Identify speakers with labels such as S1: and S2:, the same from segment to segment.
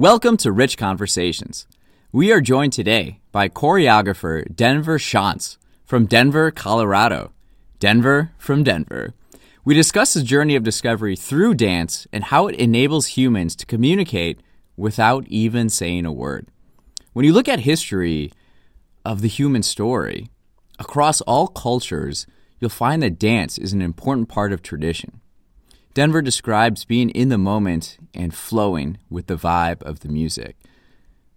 S1: Welcome to Rich Conversations. We are joined today by choreographer Denver Shantz from Denver, Colorado. Denver from Denver. We discuss his journey of discovery through dance and how it enables humans to communicate without even saying a word. When you look at history of the human story, across all cultures, you'll find that dance is an important part of tradition. Denver describes being in the moment and flowing with the vibe of the music.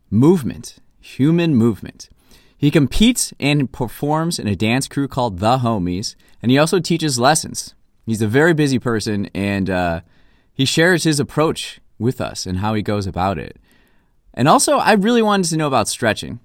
S1: Movement, human movement. He competes and performs in a dance crew called The Homies, and he also teaches lessons. He's a very busy person, and uh, he shares his approach with us and how he goes about it. And also, I really wanted to know about stretching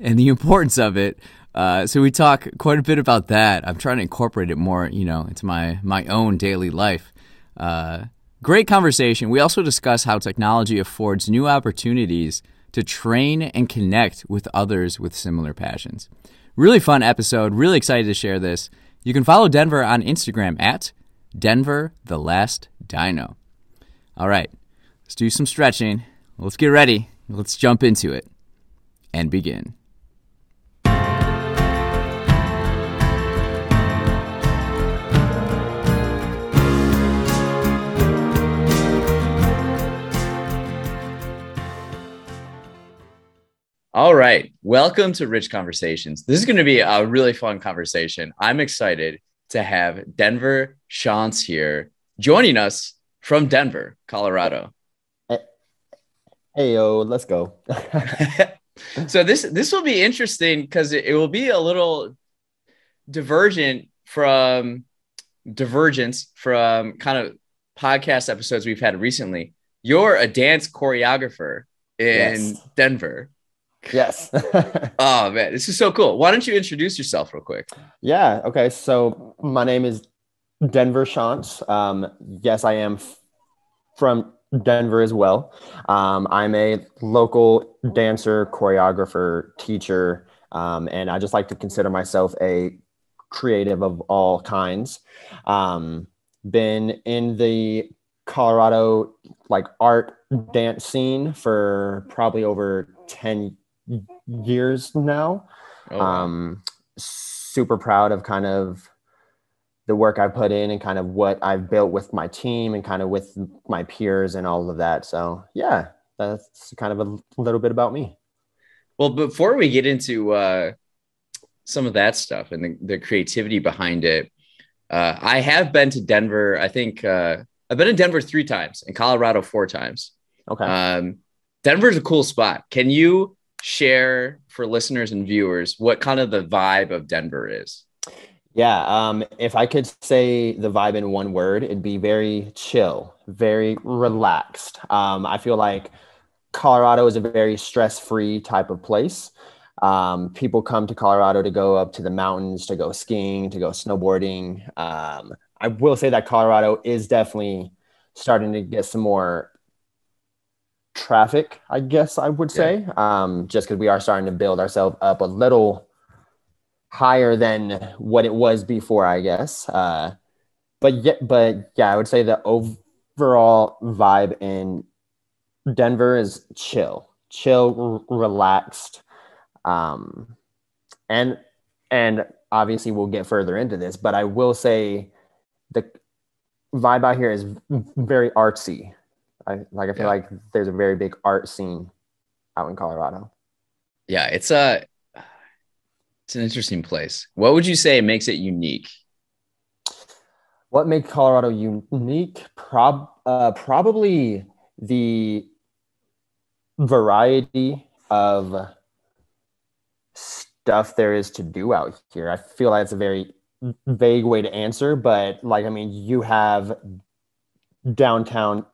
S1: and the importance of it. Uh, so we talk quite a bit about that. I'm trying to incorporate it more, you know, into my my own daily life. Uh, great conversation. We also discuss how technology affords new opportunities to train and connect with others with similar passions. Really fun episode. Really excited to share this. You can follow Denver on Instagram at Denver the Last Dino. All right, let's do some stretching. Let's get ready. Let's jump into it and begin. All right. Welcome to Rich Conversations. This is going to be a really fun conversation. I'm excited to have Denver Shantz here joining us from Denver, Colorado.
S2: Hey yo, let's go.
S1: so this this will be interesting because it, it will be a little divergent from divergence from kind of podcast episodes we've had recently. You're a dance choreographer in yes. Denver.
S2: Yes.
S1: oh man, this is so cool. Why don't you introduce yourself real quick?
S2: Yeah. Okay. So my name is Denver Shantz. Um, yes, I am f- from Denver as well. Um, I'm a local dancer, choreographer, teacher, um, and I just like to consider myself a creative of all kinds. Um, been in the Colorado like art dance scene for probably over 10 years now. Oh, um, super proud of kind of the work I put in and kind of what I've built with my team and kind of with my peers and all of that. So yeah, that's kind of a little bit about me.
S1: Well, before we get into uh, some of that stuff and the, the creativity behind it, uh, I have been to Denver. I think uh, I've been in Denver three times and Colorado four times.
S2: Okay.
S1: Um, Denver's a cool spot. Can you share for listeners and viewers what kind of the vibe of Denver is?
S2: Yeah, um, if I could say the vibe in one word, it'd be very chill, very relaxed. Um, I feel like Colorado is a very stress free type of place. Um, people come to Colorado to go up to the mountains, to go skiing, to go snowboarding. Um, I will say that Colorado is definitely starting to get some more traffic, I guess I would say, yeah. um, just because we are starting to build ourselves up a little higher than what it was before, I guess. Uh, but yeah, but yeah, I would say the overall vibe in Denver is chill, chill, r- relaxed, um, and and obviously we'll get further into this, but I will say the vibe out here is very artsy. I like I feel yeah. like there's a very big art scene out in Colorado.
S1: Yeah, it's a it's an interesting place. What would you say makes it unique?
S2: What makes Colorado unique? Prob uh, probably the variety of stuff there is to do out here. I feel like it's a very vague way to answer, but like I mean, you have downtown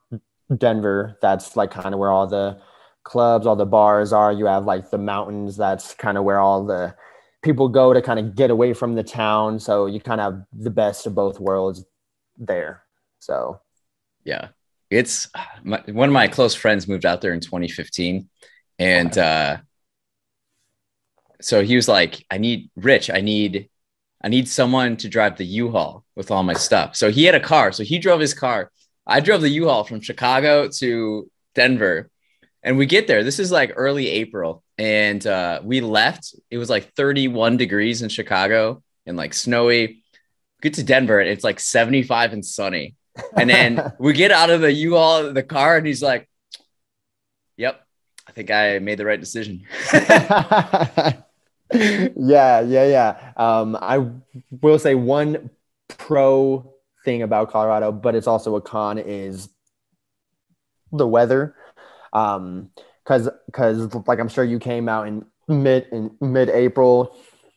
S2: Denver. That's like kind of where all the clubs, all the bars are. You have like the mountains. That's kind of where all the people go to kind of get away from the town. So you kind of have the best of both worlds there. So,
S1: yeah, it's my, one of my close friends moved out there in 2015, and uh, so he was like, "I need Rich. I need." I need someone to drive the U-Haul with all my stuff. So he had a car. So he drove his car I drove the U-Haul from Chicago to Denver. And we get there. This is like early April, and uh, we left. It was like 31 degrees in Chicago and like snowy. Get to Denver, and it's like 75 and sunny. And then we get out of the U-Haul, the car, and he's like, "Yep, I think I made the right decision."
S2: yeah, yeah, yeah. Um, I will say one pro thing about Colorado, but it's also a con is the weather. Um, cause, cause like I'm sure you came out in mid in mid April,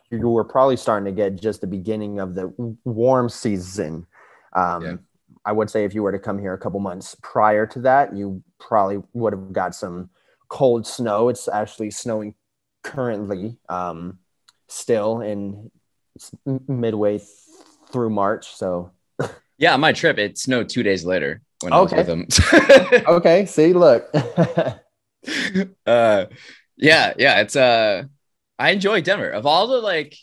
S2: you were probably starting to get just the beginning of the warm season. Um, yeah. I would say if you were to come here a couple months prior to that, you probably would have got some cold snow. It's actually snowing currently, um, still in midway through March. So,
S1: yeah, my trip, it snowed two days later when okay. I was
S2: with them. okay, see, look.
S1: uh, yeah, yeah, it's uh, I enjoy Denver. Of all the like,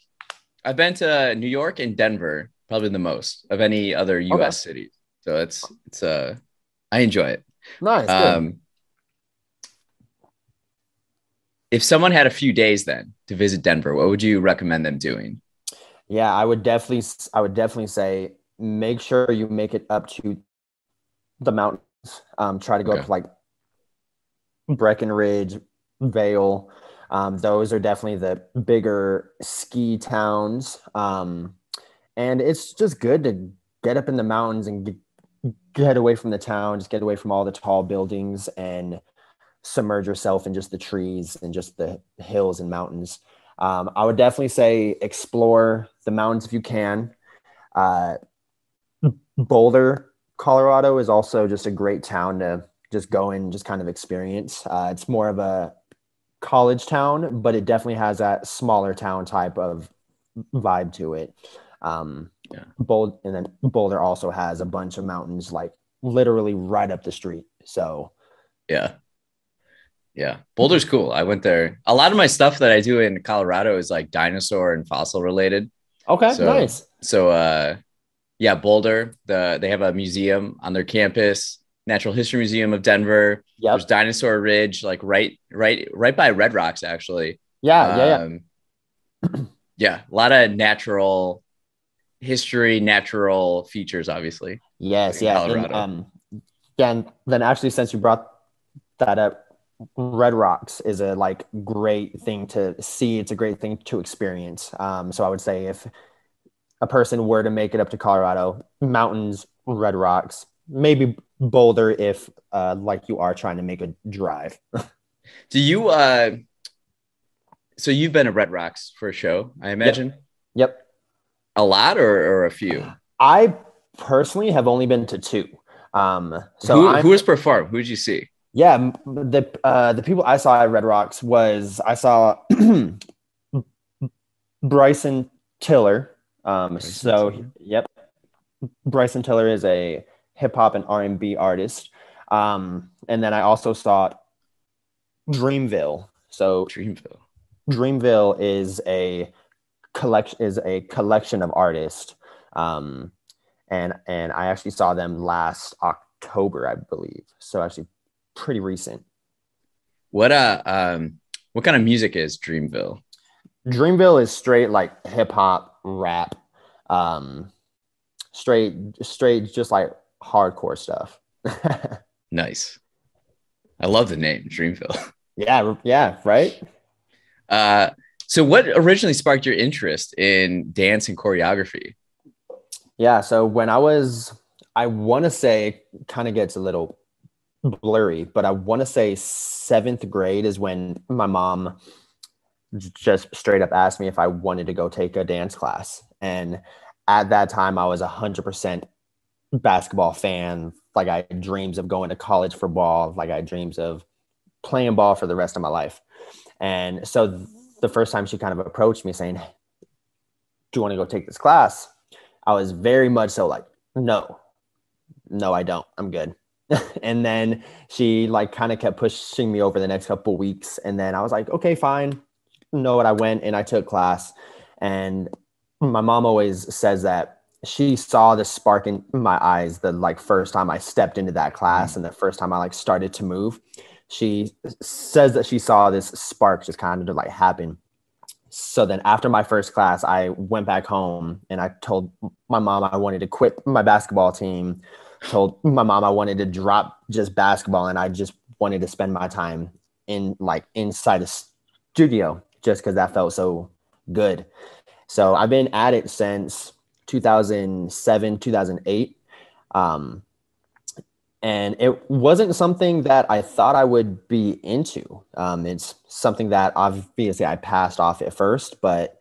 S1: I've been to New York and Denver probably the most of any other U.S. Okay. cities. So it's it's uh, I enjoy it.
S2: Nice. Um,
S1: if someone had a few days then to visit Denver, what would you recommend them doing?
S2: Yeah, I would definitely I would definitely say make sure you make it up to the mountains. Um, try to go okay. up to like Breckenridge, Vail. Um, those are definitely the bigger ski towns. Um, and it's just good to get up in the mountains and get, get away from the town, just get away from all the tall buildings and submerge yourself in just the trees and just the hills and mountains. Um, I would definitely say explore the mountains if you can. Uh, Boulder, Colorado is also just a great town to just go and just kind of experience. Uh, it's more of a college town, but it definitely has that smaller town type of vibe to it. Um, yeah. Bold, and then Boulder also has a bunch of mountains like literally right up the street. So,
S1: yeah, yeah, Boulder's cool. I went there. A lot of my stuff that I do in Colorado is like dinosaur and fossil related.
S2: Okay,
S1: so,
S2: nice.
S1: So, uh, yeah, Boulder. The they have a museum on their campus, Natural History Museum of Denver. Yeah, there's Dinosaur Ridge, like right, right, right by Red Rocks, actually.
S2: Yeah, um, yeah,
S1: yeah. yeah, a lot of natural history, natural features, obviously.
S2: Yes, yeah. And, um, then, then actually, since you brought that up, Red Rocks is a like great thing to see. It's a great thing to experience. Um, so I would say if a person were to make it up to Colorado, mountains, Red Rocks, maybe Boulder if uh, like you are trying to make a drive.
S1: Do you uh so you've been to Red Rocks for a show, I imagine?
S2: Yep. yep.
S1: A lot or, or a few?
S2: I personally have only been to two. Um so
S1: who, who has performed? Who did you see?
S2: Yeah, the uh the people I saw at Red Rocks was I saw Bryson Tiller um, Bryson so Tiller. yep, Bryson Tiller is a hip hop and R and B artist. Um, and then I also saw Dreamville. So
S1: Dreamville.
S2: Dreamville is a collection is a collection of artists. Um, and and I actually saw them last October, I believe. So actually pretty recent.
S1: What uh um what kind of music is Dreamville?
S2: Dreamville is straight like hip hop, rap, um, straight, straight, just like hardcore stuff.
S1: nice. I love the name Dreamville.
S2: Yeah, yeah, right.
S1: Uh, so what originally sparked your interest in dance and choreography?
S2: Yeah, so when I was, I want to say, kind of gets a little blurry, but I want to say seventh grade is when my mom just straight up asked me if I wanted to go take a dance class. And at that time, I was a hundred percent basketball fan. Like I had dreams of going to college for ball. Like I had dreams of playing ball for the rest of my life. And so the first time she kind of approached me saying, Do you want to go take this class? I was very much so like, No, no, I don't. I'm good. and then she like kind of kept pushing me over the next couple weeks. And then I was like, okay, fine know what I went and I took class. And my mom always says that she saw the spark in my eyes the like first time I stepped into that class mm. and the first time I like started to move. she says that she saw this spark just kind of like happen. So then after my first class, I went back home and I told my mom I wanted to quit my basketball team. Told my mom I wanted to drop just basketball and I just wanted to spend my time in like inside a studio just because that felt so good. So I've been at it since 2007, 2008. Um, and it wasn't something that I thought I would be into. Um, it's something that obviously I passed off at first, but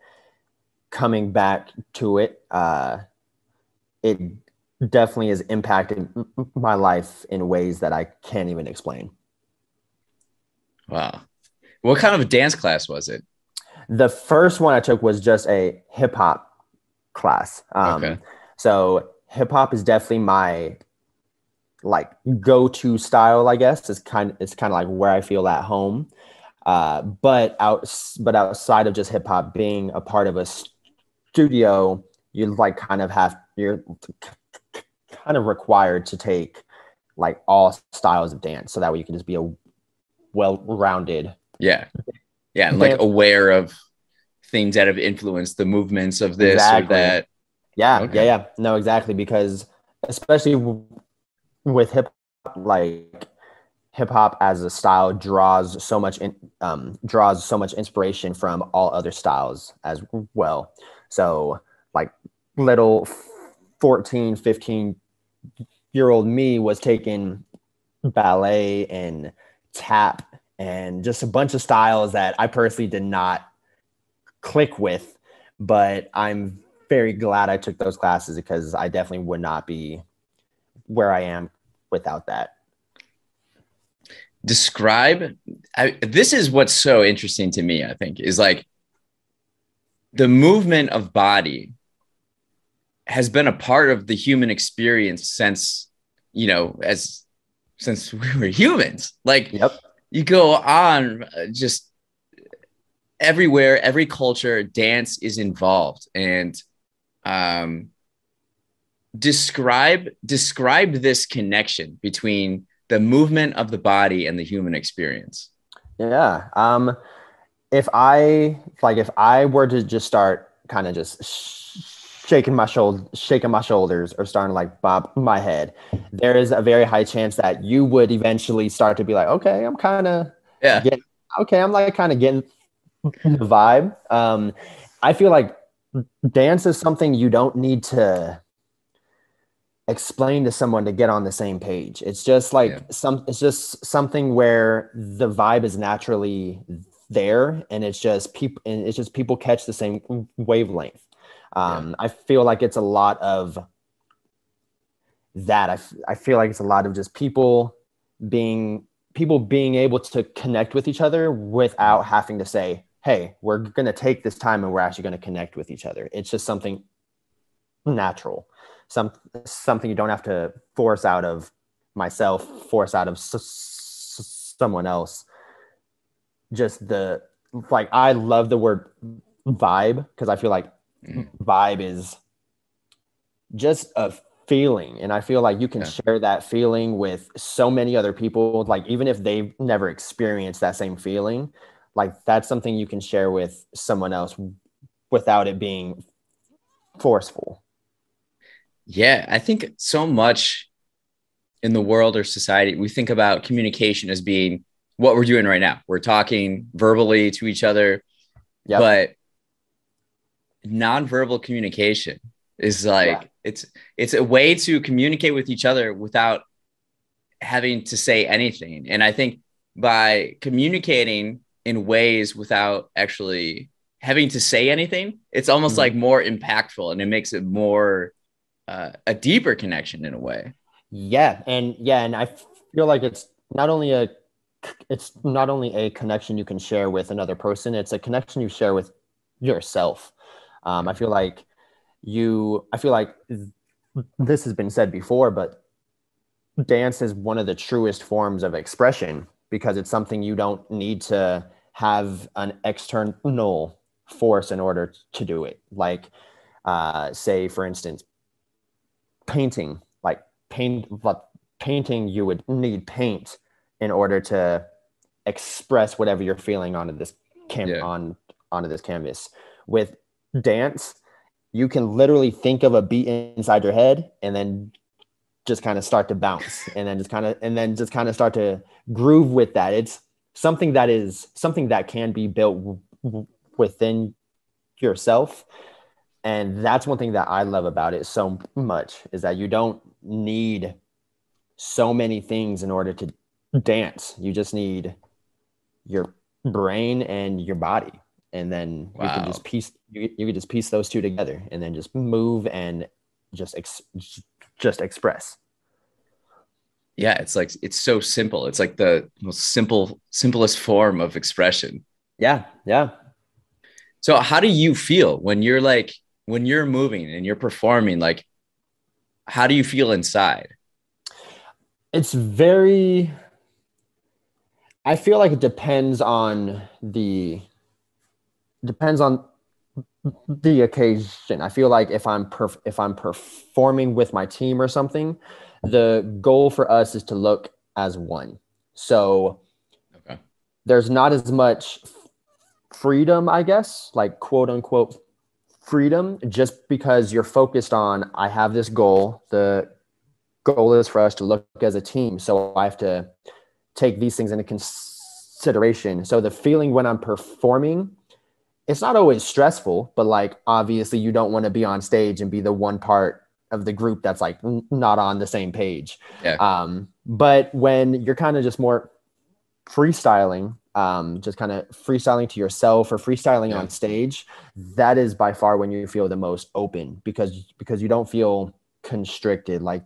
S2: coming back to it, uh, it definitely has impacted my life in ways that I can't even explain.
S1: Wow. What kind of dance class was it?
S2: The first one I took was just a hip hop class. Um, okay. So hip hop is definitely my like go-to style, I guess. It's kind of it's kind of like where I feel at home. Uh, but out but outside of just hip hop, being a part of a studio, you like kind of have you're kind of required to take like all styles of dance, so that way you can just be a well-rounded.
S1: Yeah, yeah, and like aware of things that have influenced the movements of this exactly. or that.
S2: Yeah, okay. yeah, yeah. No, exactly because especially with hip hop, like hip hop as a style draws so much in, um, draws so much inspiration from all other styles as well. So like little 14, 15 year old me was taking ballet and tap and just a bunch of styles that I personally did not click with, but I'm very glad I took those classes because I definitely would not be where I am without that.
S1: Describe I, this is what's so interesting to me, I think, is like the movement of body has been a part of the human experience since, you know, as since we were humans. Like, yep. You go on uh, just everywhere, every culture, dance is involved. And um, describe describe this connection between the movement of the body and the human experience
S2: yeah um if i like if i were to just start kind of just shaking my shoulder shaking my shoulders or starting to like bob my head there is a very high chance that you would eventually start to be like okay i'm kind of
S1: yeah
S2: getting, okay i'm like kind of getting the vibe um i feel like dance is something you don't need to explain to someone to get on the same page. It's just like yeah. some it's just something where the vibe is naturally there and it's just people and it's just people catch the same wavelength. Um, yeah. I feel like it's a lot of that. I, f- I feel like it's a lot of just people being people being able to connect with each other without having to say, "Hey, we're going to take this time and we're actually going to connect with each other." It's just something natural some something you don't have to force out of myself, force out of s- s- someone else. Just the like, I love the word vibe because I feel like mm. vibe is just a feeling and i feel like you can yeah. share that feeling with so many other people like even if they've never experienced that same feeling like that's something you can share with someone else without it being forceful
S1: yeah, I think so much in the world or society, we think about communication as being what we're doing right now. We're talking verbally to each other, yep. but nonverbal communication is like yeah. it's it's a way to communicate with each other without having to say anything. And I think by communicating in ways without actually having to say anything, it's almost mm-hmm. like more impactful and it makes it more uh, a deeper connection in a way.
S2: Yeah, and yeah, and I feel like it's not only a it's not only a connection you can share with another person; it's a connection you share with yourself. Um, I feel like you. I feel like this has been said before, but dance is one of the truest forms of expression because it's something you don't need to have an external force in order to do it. Like, uh, say, for instance, painting like paint but painting you would need paint in order to express whatever you're feeling onto this cam
S1: Yeah.
S2: on onto this canvas. With dance, you can literally think of a beat inside your head and then just kind of start to bounce and then just kind of and then just kind of start to groove with that. It's something that is something that can be built w- w- within yourself. And that's one thing that i love about it so much is that you don't need so many things in order to dance. You just need your brain and your body and then you can just piece you, you can just piece those two together and then just move and just ex, just express
S1: Yeah, it's like it's so simple. It's like the most simple, simplest form of expression.
S2: yeah yeah
S1: So how do you feel when you're like when you're moving and you're performing? Like, how do you feel inside?
S2: it's very i feel like it depends on the depends on the occasion i feel like if i'm perf- if i'm performing with my team or something the goal for us is to look as one so
S1: Okay.
S2: there's not as much freedom i guess like quote unquote freedom just because you're focused on i have this goal the goal is for us to look as a team. So I have to take these things into consideration. So the feeling when I'm performing, it's not always stressful, but like obviously you don't want to be on stage and be the one part of the group that's like not on the same page.
S1: Yeah.
S2: Um, but when you're kind of just more freestyling, um, just kind of freestyling to yourself or freestyling
S1: Yeah.
S2: on stage, that is by far when you feel the most open because because you don't feel constricted like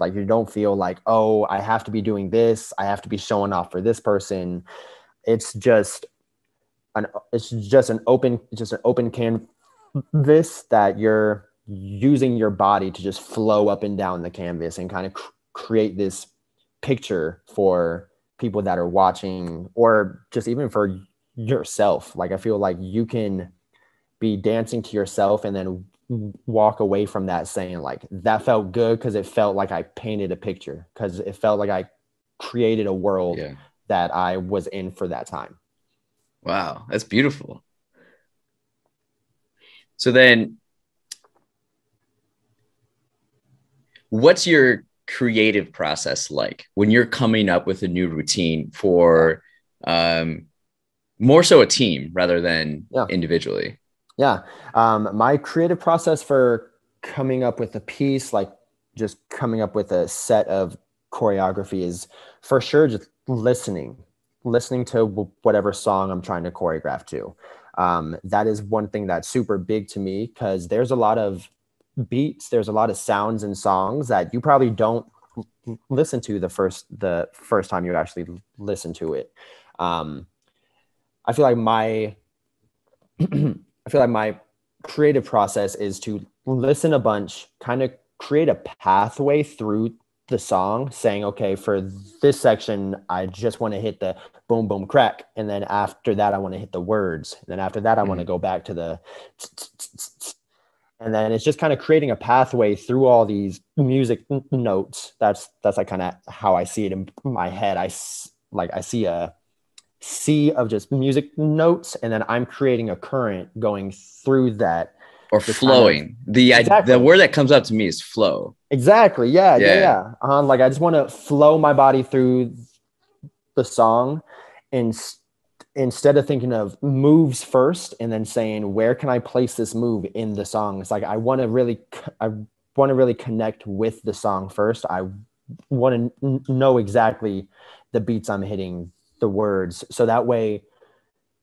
S2: like you don't feel like oh i have to be doing this i have to be showing off for this person it's just an it's just an open just an open canvas that you're using your body to just flow up and down the canvas and kind of cr- create this picture for people that are watching or just even for yourself like i feel like you can be dancing to yourself and then walk away from that saying like that felt good because it felt like i painted a picture because it felt like i created a world
S1: Yeah.
S2: that i was in for that time
S1: Wow, that's beautiful. So then what's your creative process like when you're coming up with a new routine for um more so a team rather than
S2: Yeah.
S1: individually?
S2: Yeah. Um, my creative process for coming up with a piece, like just coming up with a set of choreography, is for sure just listening, listening to whatever song I'm trying to choreograph to. Um, that is one thing that's super big to me because there's a lot of beats, there's a lot of sounds and songs that you probably don't listen to the first the first time you actually listen to it. Um, I feel like my I feel like my creative process is to listen a bunch, kind of create a pathway through the song, saying, okay, for this section, I just want to hit the boom, boom, crack. And then after that, I want to hit the words. And then after that, I want to mm-hmm. go back to the. And then it's just kind of creating a pathway through all these music notes. That's that's like kind of how I see it in my head. I s- like I see a sea of just music notes, and then I'm creating a current going through that.
S1: Or
S2: Just kind of-
S1: flowing. the I- the word that comes up to me is flow.
S2: Exactly. Yeah. Yeah.
S1: Yeah.
S2: Yeah. Uh, like I just want to flow my body through the song, and instead of thinking of moves first and then saying where can I place this move in the song, it's like I want to really, I want to really connect with the song first. I want to know exactly the beats I'm hitting, the words, so that way,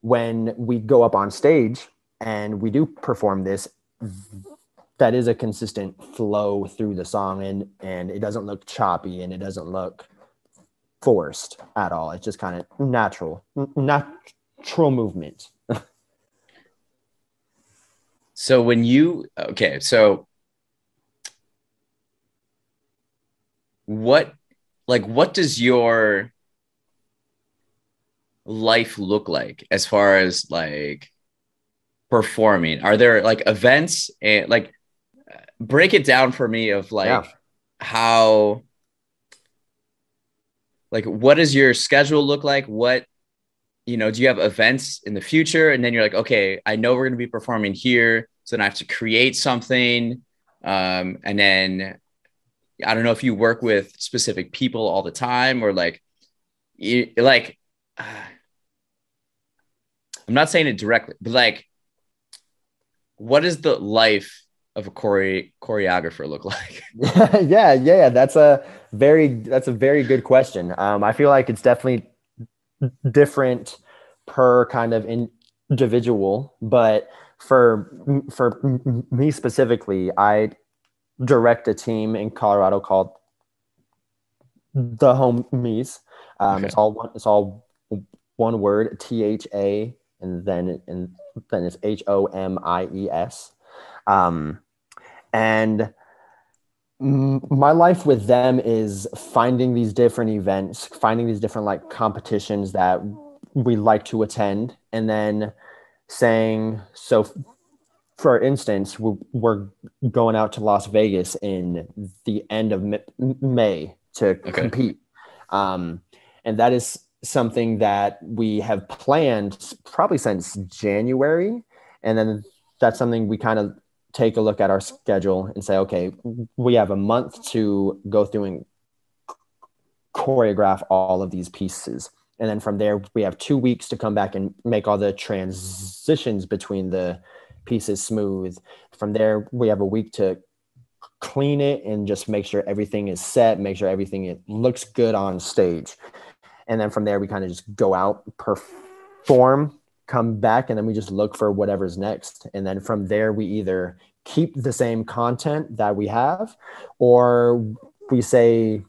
S2: when we go up on stage and we do perform this that is a consistent flow through the song and and it doesn't look choppy and it doesn't look forced at all. It's just kind of natural natural movement.
S1: So when you okay, so what like what does your life look like as far as like performing? Are there like events and like break it down for me of like
S2: Yeah.
S1: how like what does your schedule look like? What you know, do you have events in the future? And then you're like, okay, I know we're going to be performing here. So then I have to create something. Um, and then I don't know if you work with specific people all the time or like, you, like, uh, I'm not saying it directly, but like, what is the life of a chore- choreographer look like?
S2: yeah, yeah, that's a very that's a very good question. Um, I feel like it's definitely different per kind of individual, but for for me specifically, I direct a team in Colorado called the Homies. Um, okay. It's all one. It's all one word. T H A, and then and then it's H O M I E S. Um, and my life with them is finding these different events, finding these different like competitions that we like to attend, and then saying, so for instance, we're going out to Las Vegas in the end of May to okay. compete. Um, and that is something that we have planned probably since January. And then that's something we kind of take a look at our schedule and say, okay, we have a month to go through and choreograph all of these pieces. And then from there, we have two weeks to come back and make all the transitions between the pieces smooth. From there, we have a week to clean it and just make sure everything is set, make sure everything looks good on stage. And then from there, we kind of just go out, perform, come back and then we just look for whatever's next. And then from there we either keep the same content that we have or we say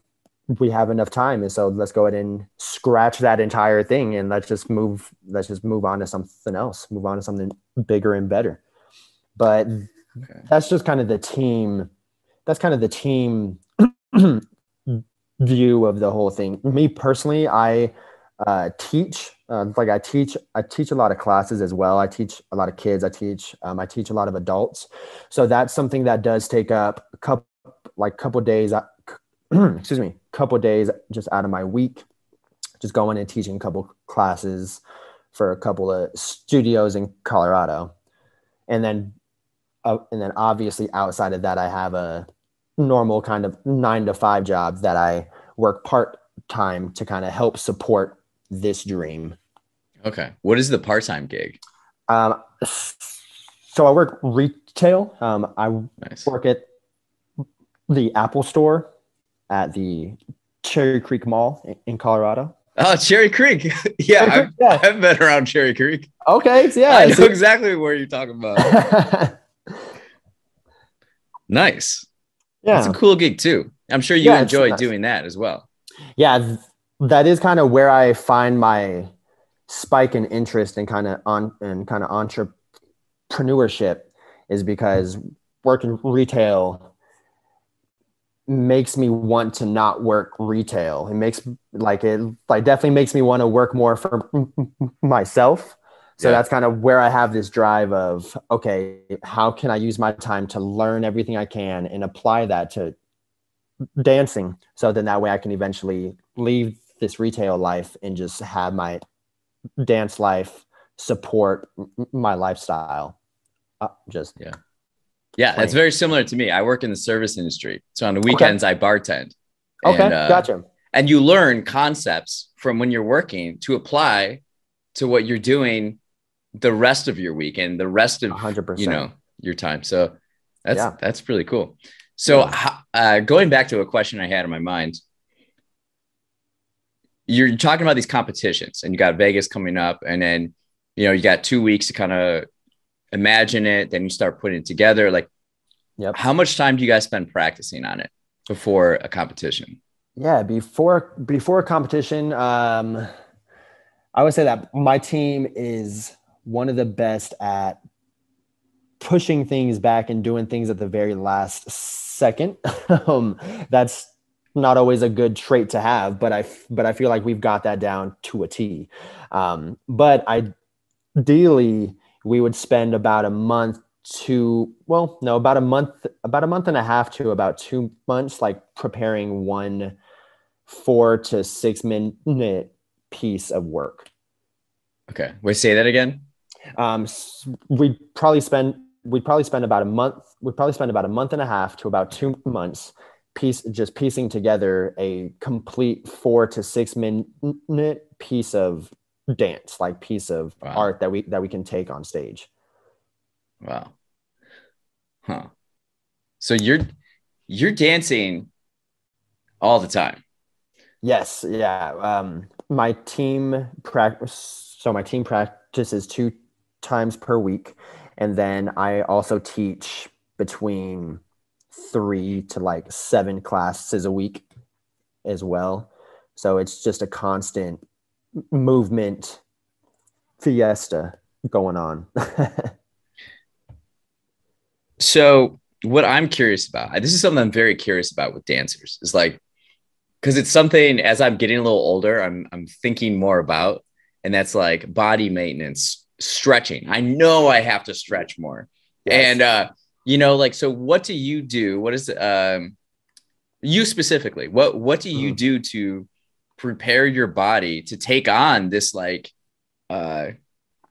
S2: we have enough time. And so let's go ahead and scratch that entire thing and let's just move let's just move on to something else move on to something bigger and better. But okay. that's just kind of the team that's kind of the team view of the whole thing me personally i uh, teach. Uh, like I teach, I teach a lot of classes as well. I teach a lot of kids. I teach, um, I teach a lot of adults. So that's something that does take up a couple, like couple days. Uh, excuse me, couple days just out of my week, just going and teaching a couple classes for a couple of studios in Colorado, and then, uh, and then obviously outside of that, I have a normal kind of nine to five job that I work part time to kind of help support this dream.
S1: Okay. What is the part time gig?
S2: Um, so I work retail. Um, I nice. work at the Apple Store at the Cherry Creek Mall in Colorado.
S1: Oh, Cherry Creek. yeah, Cherry Creek, I've, yeah, I've, been around Cherry Creek.
S2: Okay. So yeah.
S1: I know exactly where you're talking about. nice. Yeah. It's a cool gig too. I'm sure you yeah, enjoy nice. doing that as well.
S2: Yeah, that is kind of where I find my spike in interest and kind of on and kind of entrepreneurship is because working retail makes me want to not work retail. It makes like it like definitely makes me want to work more for myself. So yeah. that's kind of where I have this drive of okay, how can I use my time to learn everything I can and apply that to dancing so then that way I can eventually leave this retail life and just have my dance life support my lifestyle. Uh, just
S1: yeah, yeah. That's very similar to me. I work in the service industry, so on the weekends okay. I bartend.
S2: Okay, and, uh, gotcha.
S1: And you learn concepts from when you're working to apply to what you're doing the rest of your week and the rest of 100%. you know your time. So that's yeah. that's really cool. So uh, going back to a question I had in my mind, you're talking about these competitions and you got Vegas coming up and then you know you got two weeks to kind of imagine it then you start putting it together like yep. how much time do you guys spend practicing on it before a competition
S2: yeah before before a competition um i would say that my team is one of the best at pushing things back and doing things at the very last second um that's not always a good trait to have, but I but I feel like we've got that down to a T. Um, but ideally, we would spend about a month to well, no, about a month, about a month and a half to about two months, like preparing one four to six minute piece of work.
S1: Okay. Wait, say that again.
S2: Um, we probably spend we'd probably spend about a month. We'd probably spend about a month and a half to about two months piece just piecing together a complete four to six minute piece of dance, like piece of wow. art that we that we can take on stage.
S1: Wow. Huh. So you're you're dancing all the time.
S2: Yes, yeah. Um, my team practice. So my team practices two times per week, and then I also teach between three to like seven classes a week as well. So it's just a constant movement fiesta going on.
S1: so what I'm curious about, this is something I'm very curious about with dancers, is like because it's something as I'm getting a little older, I'm I'm thinking more about, and that's like body maintenance, stretching. I know I have to stretch more, yes. and uh, you know, like so. What do you do? What is um, you specifically? What what do you mm. do to prepare your body to take on this like uh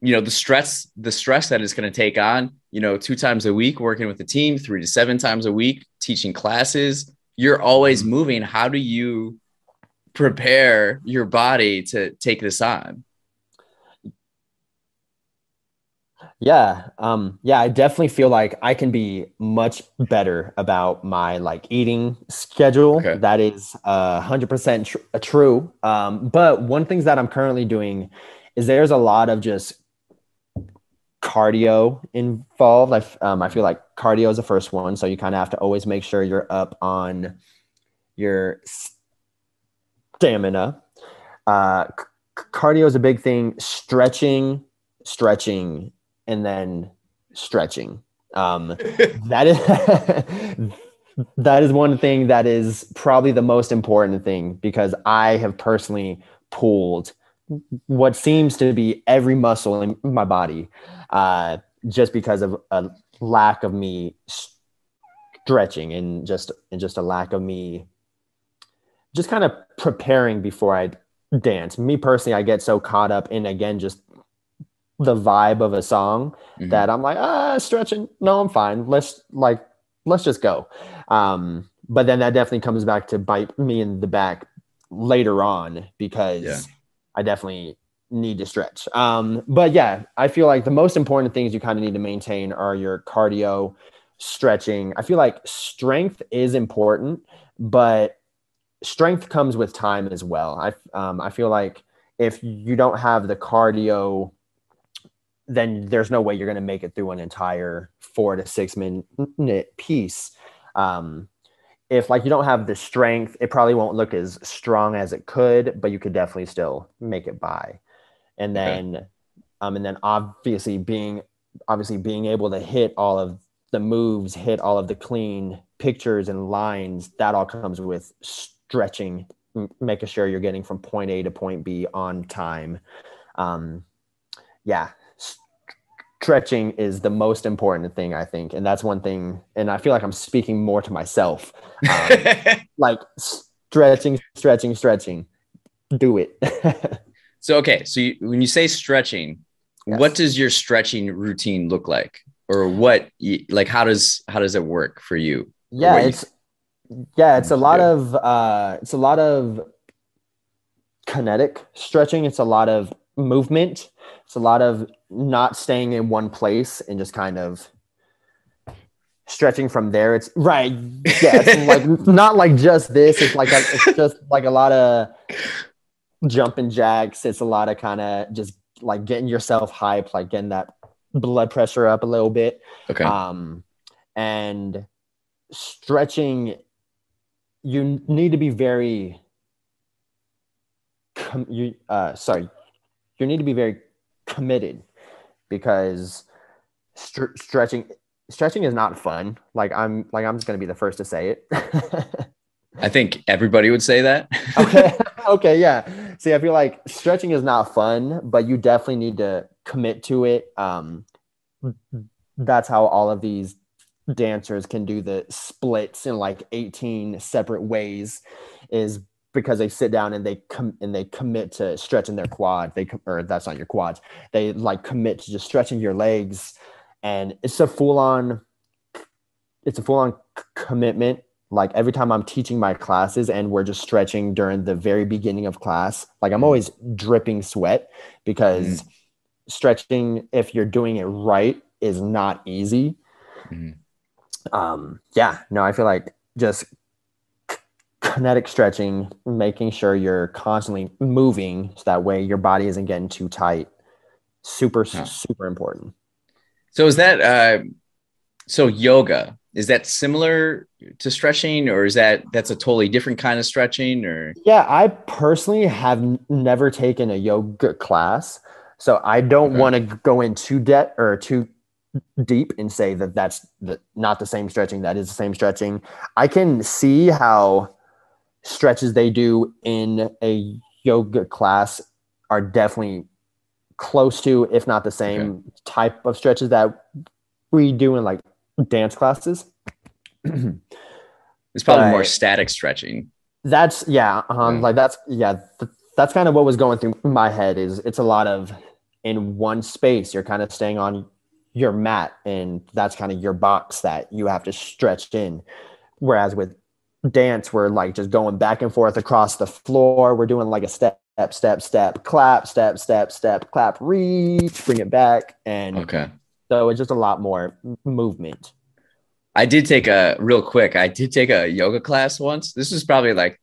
S1: you know the stress the stress that it's going to take on you know two times a week working with the team three to seven times a week teaching classes you're always mm-hmm. moving how do you prepare your body to take this on
S2: yeah um yeah i definitely feel like i can be much better about my like eating schedule okay. that is uh 100% tr- true um but one things that i'm currently doing is there's a lot of just cardio involved. I, um, I feel like cardio is the first one. So you kind of have to always make sure you're up on your stamina. Uh, c- cardio is a big thing. Stretching, stretching, and then stretching. Um, that is. that is one thing that is probably the most important thing because I have personally pulled what seems to be every muscle in my body uh, just because of a lack of me stretching and just and just a lack of me just kind of preparing before I dance. Me personally, I get so caught up in again just the vibe of a song mm-hmm. that I'm like, ah, stretching. No, I'm fine. Let's like let's just go. Um, but then that definitely comes back to bite me in the back later on because yeah. I definitely need to stretch. Um, but yeah, I feel like the most important things you kind of need to maintain are your cardio, stretching. I feel like strength is important, but strength comes with time as well. I um, I feel like if you don't have the cardio, then there's no way you're going to make it through an entire four to six minute piece. Um, if like you don't have the strength, it probably won't look as strong as it could, but you could definitely still make it by and then okay. um and then obviously being obviously being able to hit all of the moves hit all of the clean pictures and lines that all comes with stretching making sure you're getting from point a to point b on time um yeah stretching is the most important thing i think and that's one thing and i feel like i'm speaking more to myself um, like stretching stretching stretching do it
S1: So okay, so you, when you say stretching, yes. what does your stretching routine look like, or what like how does how does it work for you?
S2: Yeah, it's you, yeah, it's a lot do? of uh, it's a lot of kinetic stretching. It's a lot of movement. It's a lot of not staying in one place and just kind of stretching from there. It's right. Yeah, it's like not like just this. It's like a, it's just like a lot of jumping jacks. It's a lot of kind of just like getting yourself hyped, like getting that blood pressure up a little bit.
S1: Okay.
S2: Um, and stretching, you need to be very, com- you, uh, sorry, you need to be very committed because stretching, stretching is not fun. Like I'm, like I'm just going to be the first to say it.
S1: I think everybody would say that.
S2: okay. Okay. Yeah. See, I feel like stretching is not fun, but you definitely need to commit to it. Um, that's how all of these dancers can do the splits in like 18 separate ways is because they sit down and they come and they commit to stretching their quad. They or that's not your quads. They like commit to just stretching your legs, and it's a full on. It's a full on commitment. Like every time I'm teaching my classes and we're just stretching during the very beginning of class, like I'm
S1: Mm.
S2: always dripping sweat because
S1: Mm.
S2: stretching, if you're doing it right, is not easy.
S1: Mhm.
S2: Um, yeah, no, I feel like just kinetic stretching, making sure you're constantly moving so that way your body isn't getting too tight. Super, super important.
S1: So is that uh so yoga is that similar to stretching or is that that's a totally different kind of stretching or
S2: Yeah, I personally have n- never taken a yoga class, so I don't
S1: Okay.
S2: want to go in too debt or too deep and say that that's the, not the same stretching. That is the same stretching. I can see how stretches they do in a yoga class are definitely close to, if not the same type of stretches that we do in like dance classes.
S1: it's probably more static stretching.
S2: That's yeah, um,
S1: Yeah.
S2: like that's yeah, th- that's kind of what was going through my head. Is it's a lot of in one space. You're kind of staying on your mat, and that's kind of your box that you have to stretch in. Whereas with dance, we're like just going back and forth across the floor. We're doing like a step, step, step, step, clap, step, step, step, clap, reach, bring it back, and
S1: Okay.
S2: so it's just a lot more movement.
S1: I did take a real quick. I did take a yoga class once. This was probably like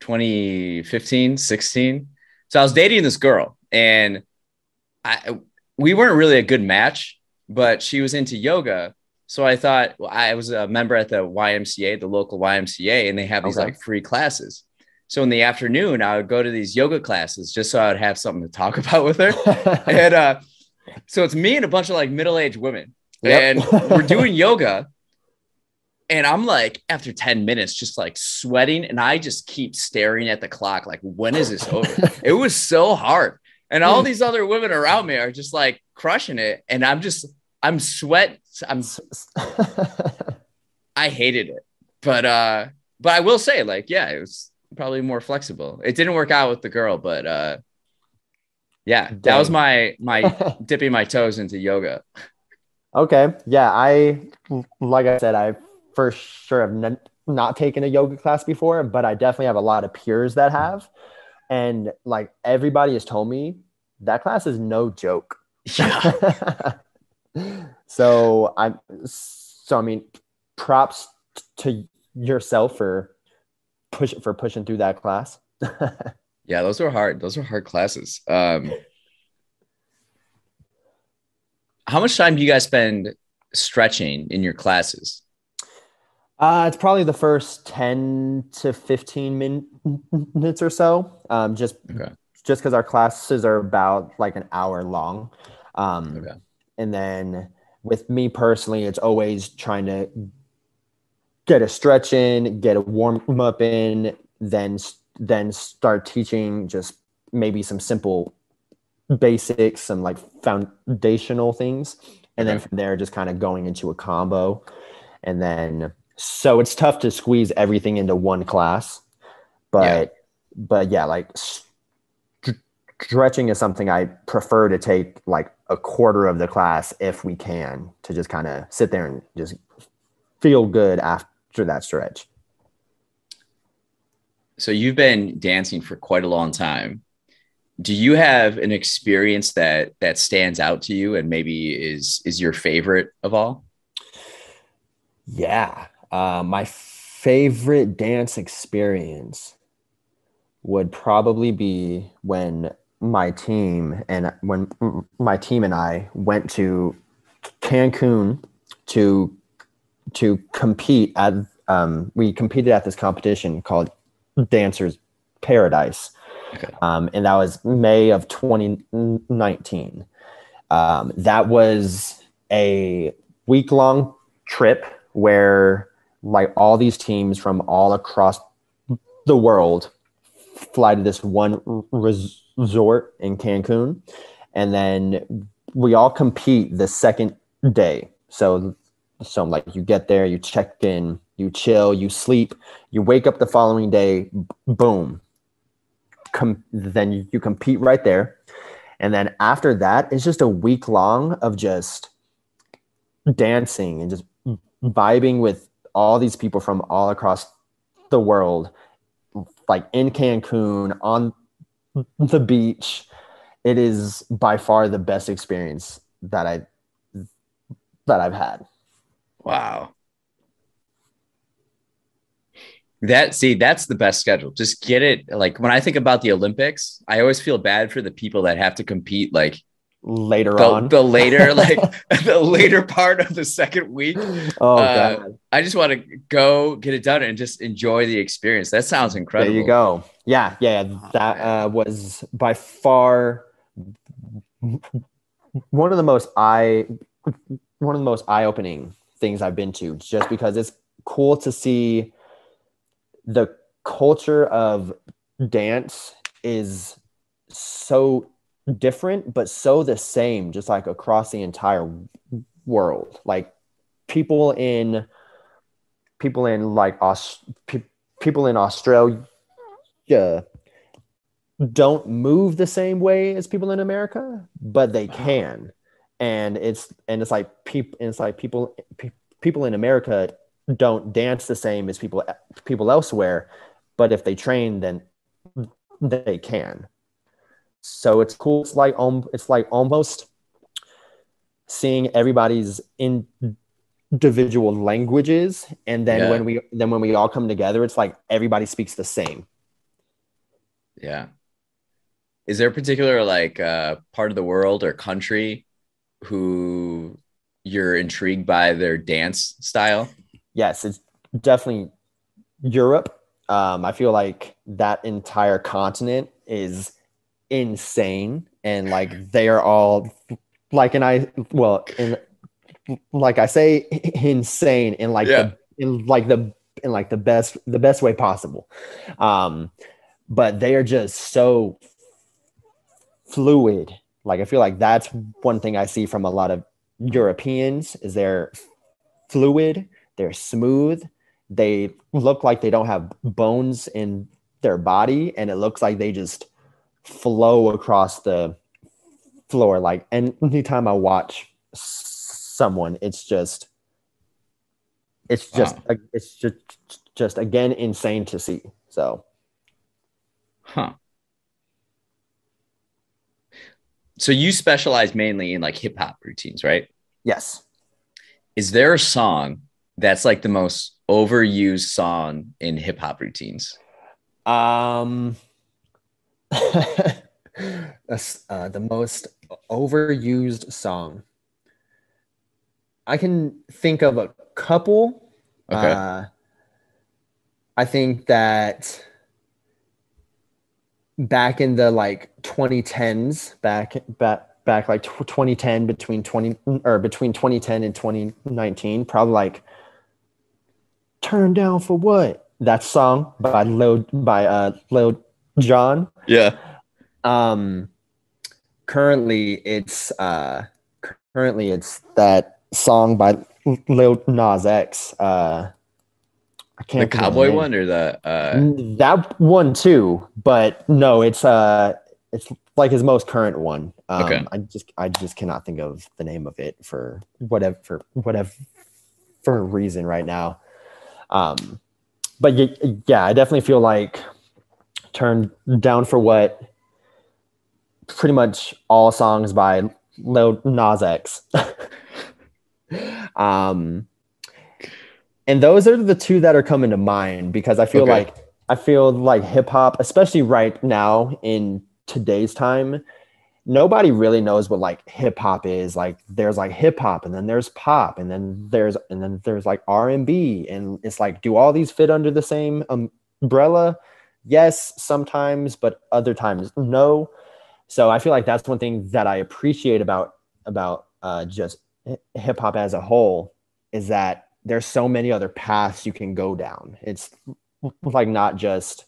S1: 2015, 16. So I was dating this girl and I we weren't really a good match, but she was into yoga. So I thought well, I was a member at the YMCA, the local YMCA, and they have these
S2: Okay.
S1: like free classes. So in the afternoon, I would go to these yoga classes just so I would have something to talk about with her. and uh, so it's me and a bunch of like middle-aged women
S2: Yep.
S1: and we're doing yoga and i'm like after 10 minutes just like sweating and i just keep staring at the clock like when is this over it was so hard and all these other women around me are just like crushing it and i'm just i'm sweat i'm i hated it but uh but i will say like yeah it was probably more flexible it didn't work out with the girl but uh yeah that was my my dipping my toes into yoga
S2: Okay. Yeah. I, like I said, I for sure have n- not taken a yoga class before, but I definitely have a lot of peers that have. And like everybody has told me that class is no joke.
S1: yeah
S2: so I'm, so I mean, props to yourself for push for pushing through that class.
S1: Yeah, those were hard. Those were hard classes. Um, how much time do you guys spend stretching in your classes?
S2: Uh, it's probably the first 10 to 15 min- minutes or so. Um, just
S1: Okay.
S2: just because our classes are about like an hour long. Um,
S1: Okay.
S2: And then with me personally, it's always trying to get a stretch in, get a warm up in, then then start teaching just maybe some simple basics, some like foundational things, and then from there just kind of going into a combo, and then so it's tough to squeeze everything into one class, but but yeah, like st- stretching is something I prefer to take like a quarter of the class if we can to just kind of sit there and just feel good after that stretch.
S1: So you've been dancing for quite a long time. Do you have an experience that that stands out to you and maybe is is your favorite of all?
S2: Yeah. Uh, my favorite dance experience would probably be when my team and when my team and I went to Cancun to to compete at um, we competed at this competition called Dancers Paradise.
S1: Okay.
S2: Um, and that was May of 2019. Um, that was a week long trip where like all these teams from all across the world fly to this one res- resort in Cancun and then we all compete the second day so so like you get there you check in you chill, you sleep, you wake up the following day, boom. Com- then you, you compete right there. And then after that, it's just a week long of just dancing and just vibing with all these people from all across the world, like in Cancun, on the beach. It is by far the best experience that I that I've had.
S1: Wow. That see, that's the best schedule. Just get it. Like when I think about the Olympics, I always feel bad for the people that have to compete like
S2: later
S1: the,
S2: on.
S1: the later, like the later part of the second week.
S2: Oh
S1: Uh,
S2: god.
S1: I just want to go get it done and just enjoy the experience. That sounds incredible.
S2: There you go. Yeah, yeah.
S1: Oh,
S2: that uh, was by far one of the most eye one of the most eye opening things I've been to. Just because it's cool to see the culture of dance is so different, but so the same, just like across the entire world. Like people in people in like Aus- pe- people in Australia don't move the same way as people in America, but they can. And it's and it's like people it's like people pe- people in America don't dance the same as people people elsewhere, but if they train then they can. So it's cool. It's like um, it's like almost seeing everybody's individual languages, and then
S1: Yeah.
S2: when we then when we all come together, it's like everybody speaks the same.
S1: Yeah. Is there a particular like uh, part of the world or country who you're intrigued by their dance style?
S2: Yes, it's definitely Europe. Um, I feel like that entire continent is insane, and like they are all like, and I well, in like I say, insane in like
S1: Yeah.
S2: the in like the in like the best the best way possible. Um, but they are just so fluid. Like I feel like that's one thing I see from a lot of Europeans is they're fluid, they're smooth, they look like they don't have bones in their body, and it looks like they just flow across the floor. Like anytime I watch someone, it's just it's just
S1: Wow.
S2: it's just just again insane to see. So
S1: Huh. So you specialize mainly in like hip hop routines, right?
S2: yes.
S1: Is there a song that's like the most overused song in hip hop routines?
S2: Um, uh, the most overused song. I can think of a couple.
S1: Okay.
S2: Uh, I think that back in the like 2010s, back back back like 2010 between 20 or between 2010 and 2019, probably like "Turn Down for What" that song by Lil by uh Lil Jon.
S1: Yeah.
S2: Um, currently it's uh currently it's that song by Lil Nas X. Uh, I can't of
S1: cowboy one or the uh
S2: that one too, but no, it's uh, it's like his most current one. Um,
S1: Okay.
S2: I just I just cannot think of the name of it for whatever for whatever for a reason right now. Um, but yeah, I definitely feel like turned down for what pretty much all songs by Lil Nas X. um, and those are the two that are coming to mind because I feel
S1: Okay.
S2: like I feel like hip hop, especially right now in today's time, nobody really knows what like hip hop is. Like there's like hip hop and then there's pop and then there's and then there's like R&B and it's like do all these fit under the same umbrella? Yes, sometimes, but other times no. So I feel like that's one thing that I appreciate about about uh, just hip hop as a whole is that there's so many other paths you can go down. It's like not just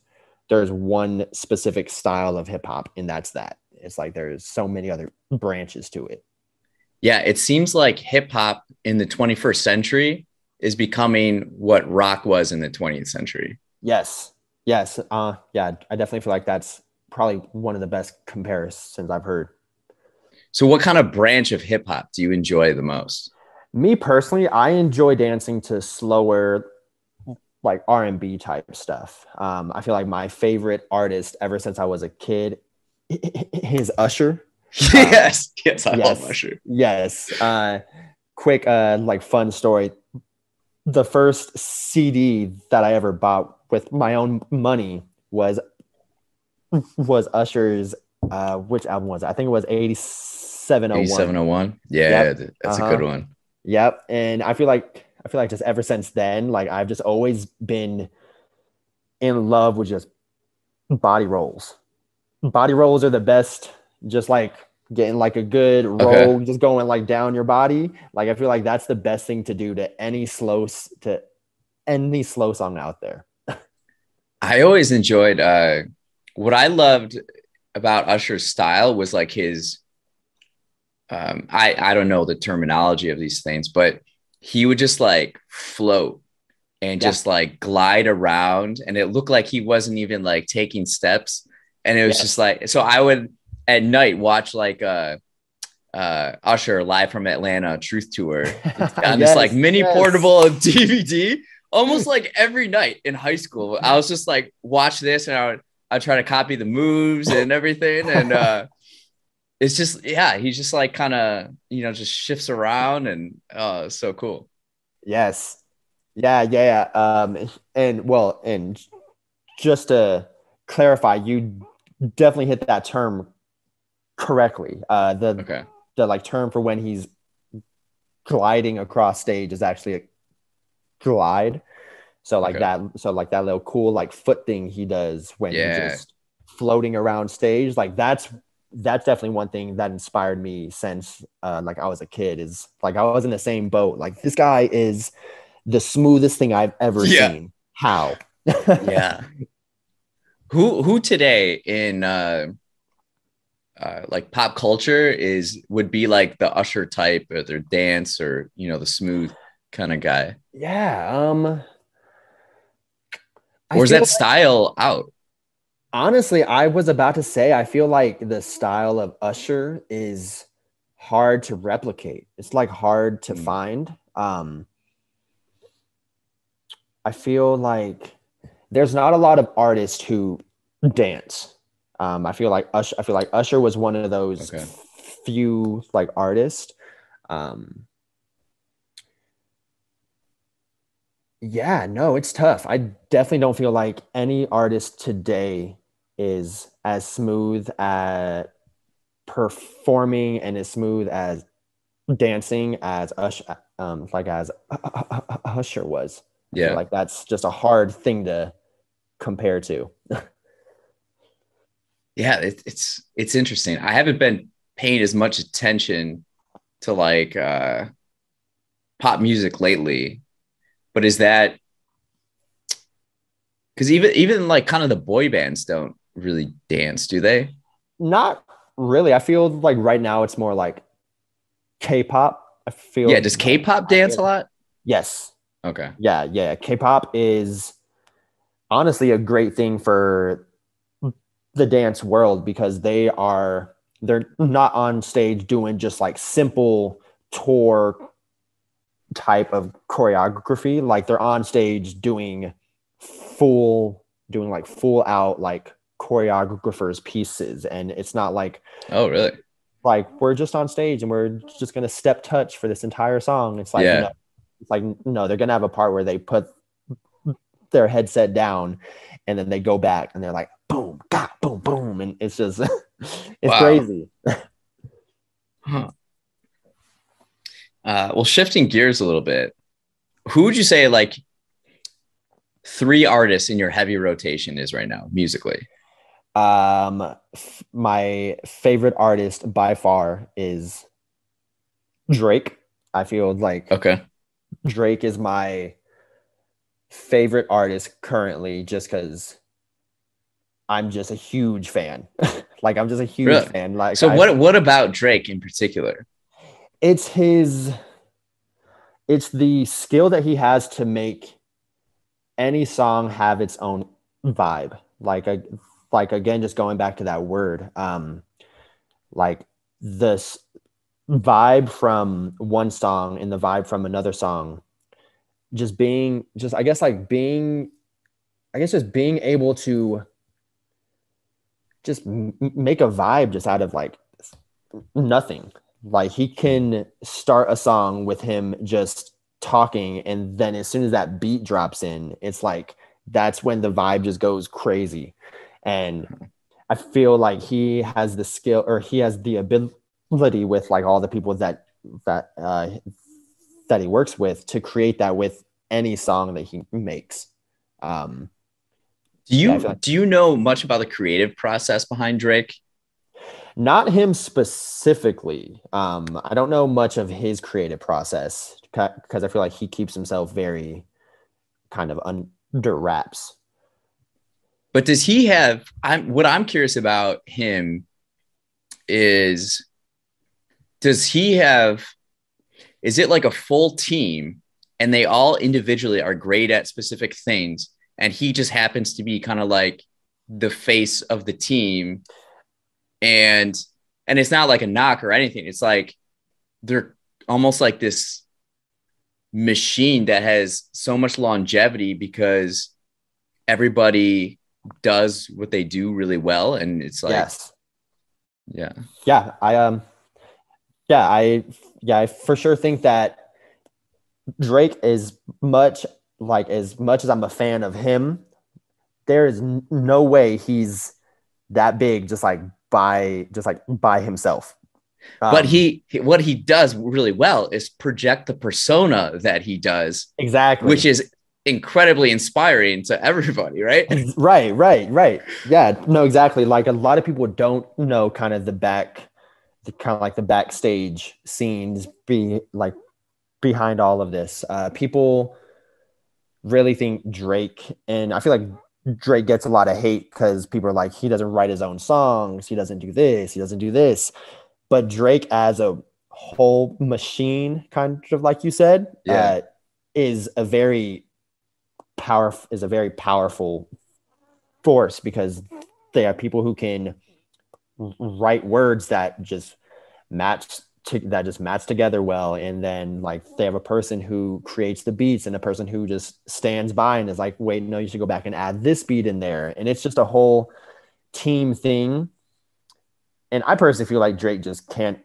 S2: there's one specific style of hip hop and that's that. It's like there's so many other branches to it.
S1: yeah, it seems like hip hop in the 21st century is becoming what rock was in the 20th century.
S2: Yes. Yes. Uh yeah, I definitely feel like that's probably one of the best comparisons I've heard.
S1: So what kind of branch of hip hop do you enjoy the most?
S2: Me personally, I enjoy dancing to slower like R&B type stuff. Um, I feel like my favorite artist ever since I was a kid is Usher.
S1: yes, yes, I
S2: yes.
S1: love Usher.
S2: Yes. Uh, quick, uh, like fun story. The first CD that I ever bought with my own money was was Usher's. Uh, which album was it? I think it was 8701.
S1: 8701. Yeah,
S2: Yep.
S1: that's
S2: Uh-huh.
S1: a good one.
S2: Yep. And I feel like I feel like just ever since then, like I've just always been in love with just body rolls. Body rolls are the best. Just like getting like a good
S1: Okay.
S2: roll, just going like down your body. Like I feel like that's the best thing to do to any slow to any slow song out there.
S1: I always enjoyed uh what I loved about Usher's style was like his um I I don't know the terminology of these things, but he would just like float and
S2: Yeah.
S1: just like glide around and it looked like he wasn't even like taking steps and it was
S2: Yes.
S1: just like so I would at night watch like uh uh Usher live from Atlanta truth tour on this like mini
S2: yes.
S1: portable DVD almost like every night in high school. I was just like watch this and I would I try to copy the moves and everything and uh it's just yeah, he's just like kind of you know just shifts around and it's so cool.
S2: Yes. Yeah, yeah, yeah. Um, and well, and just to clarify, you definitely hit that term correctly. Uh, the
S1: Okay.
S2: the like term for when he's gliding across stage is actually a glide. So like
S1: Okay.
S2: that, so like that little cool like foot thing he does when
S1: Yeah.
S2: he's just floating around stage. Like that's that's definitely one thing that inspired me since uh, like I was a kid. Is like I was in the same boat. Like this guy is the smoothest thing I've ever
S1: Yeah.
S2: seen. How?
S1: Yeah. who who today in uh uh, like pop culture is would be like the usher type or their dance or you know the smooth kind of guy
S2: yeah. Um.
S1: Or is that style out
S2: honestly, I was about to say, I feel like the style of Usher is hard to replicate. It's like hard to
S1: Hmm.
S2: find. Um, I feel like there's not a lot of artists who dance. Um, I feel like Usher, I feel like Usher was one of those
S1: Okay.
S2: few like artists. Um, yeah, no, it's tough. I definitely don't feel like any artist today is as smooth at performing and as smooth as dancing as Usher, um, like as Usher was.
S1: Yeah
S2: like that's just a hard thing to compare to.
S1: Yeah it, it's it's interesting i haven't been paying as much attention to like uh pop music lately but is that because even even like kind of the boy bands don't really dance do they
S2: Not really. I feel like right now it's more like K-pop. I feel
S1: yeah does k-pop dance a lot
S2: Yes.
S1: okay
S2: Yeah, yeah. K-pop is honestly a great thing for the dance world because they are they're not on stage doing just like simple tour type of choreography like they're on stage doing full doing like full out like choreographers pieces and it's not like
S1: oh really
S2: like we're just on stage and we're just gonna step touch for this entire song. It's like
S1: Yeah.
S2: no, it's like no, they're gonna have a part where they put their headset down and then they go back and they're like and it's just it's
S1: Wow.
S2: crazy.
S1: Huh. Uh, well, shifting gears a little bit, who would you say like three artists in your heavy rotation is right now musically?
S2: Um, f- my favorite artist by far is Drake. I feel like
S1: Okay.
S2: Drake is my favorite artist currently just because I'm just a huge fan. like I'm just a huge
S1: Really?
S2: fan. Like
S1: So
S2: I-
S1: what what about Drake in particular?
S2: it's his it's the skill that he has to make any song have its own vibe. Like a like again, just going back to that word, um, like this vibe from one song and the vibe from another song, just being just I guess like being, I guess just being able to just make a vibe just out of like nothing. Like he can start a song with him just talking, and then as soon as that beat drops in, it's like that's when the vibe just goes crazy. And I feel like he has the skill or he has the ability with like all the people that that uh, that he works with to create that with any song that he makes. Um,
S1: do you yeah, like, do you know much about the creative process behind Drake?
S2: Not him specifically. Um, I don't know much of his creative process because I feel like he keeps himself very kind of under wraps.
S1: But does he have? I'm what I'm curious about him is does he have? Is it like a full team and they all individually are great at specific things, and he just happens to be kind of like the face of the team. And and it's not like a knock or anything. It's like they're almost like this machine that has so much longevity because everybody does what they do really well. And it's like yes. yeah.
S2: Yeah i um yeah i yeah i for sure think that drake is much like as much as i'm a fan of him there is n- no way he's that big just like by just like by himself.
S1: Um, but he, what he does really well is project the persona that he does
S2: exactly,
S1: which is incredibly inspiring to everybody, right?
S2: Right, right, right. Yeah, no, exactly. Like a lot of people don't know kind of the back, the kind of like the backstage scenes, be like behind all of this. Uh, people really think Drake, and I feel like Drake gets a lot of hate because people are like, he doesn't write his own songs, he doesn't do this, he doesn't do this. But Drake, as a whole machine, kind of like you said, yeah. uh, is a very powerful is a very powerful force because they are people who can write words that just match to, that just match together well and then like they have a person who creates the beats and a person who just stands by and is like wait no you should go back and add this beat in there. And it's just a whole team thing. And i personally feel like drake just can't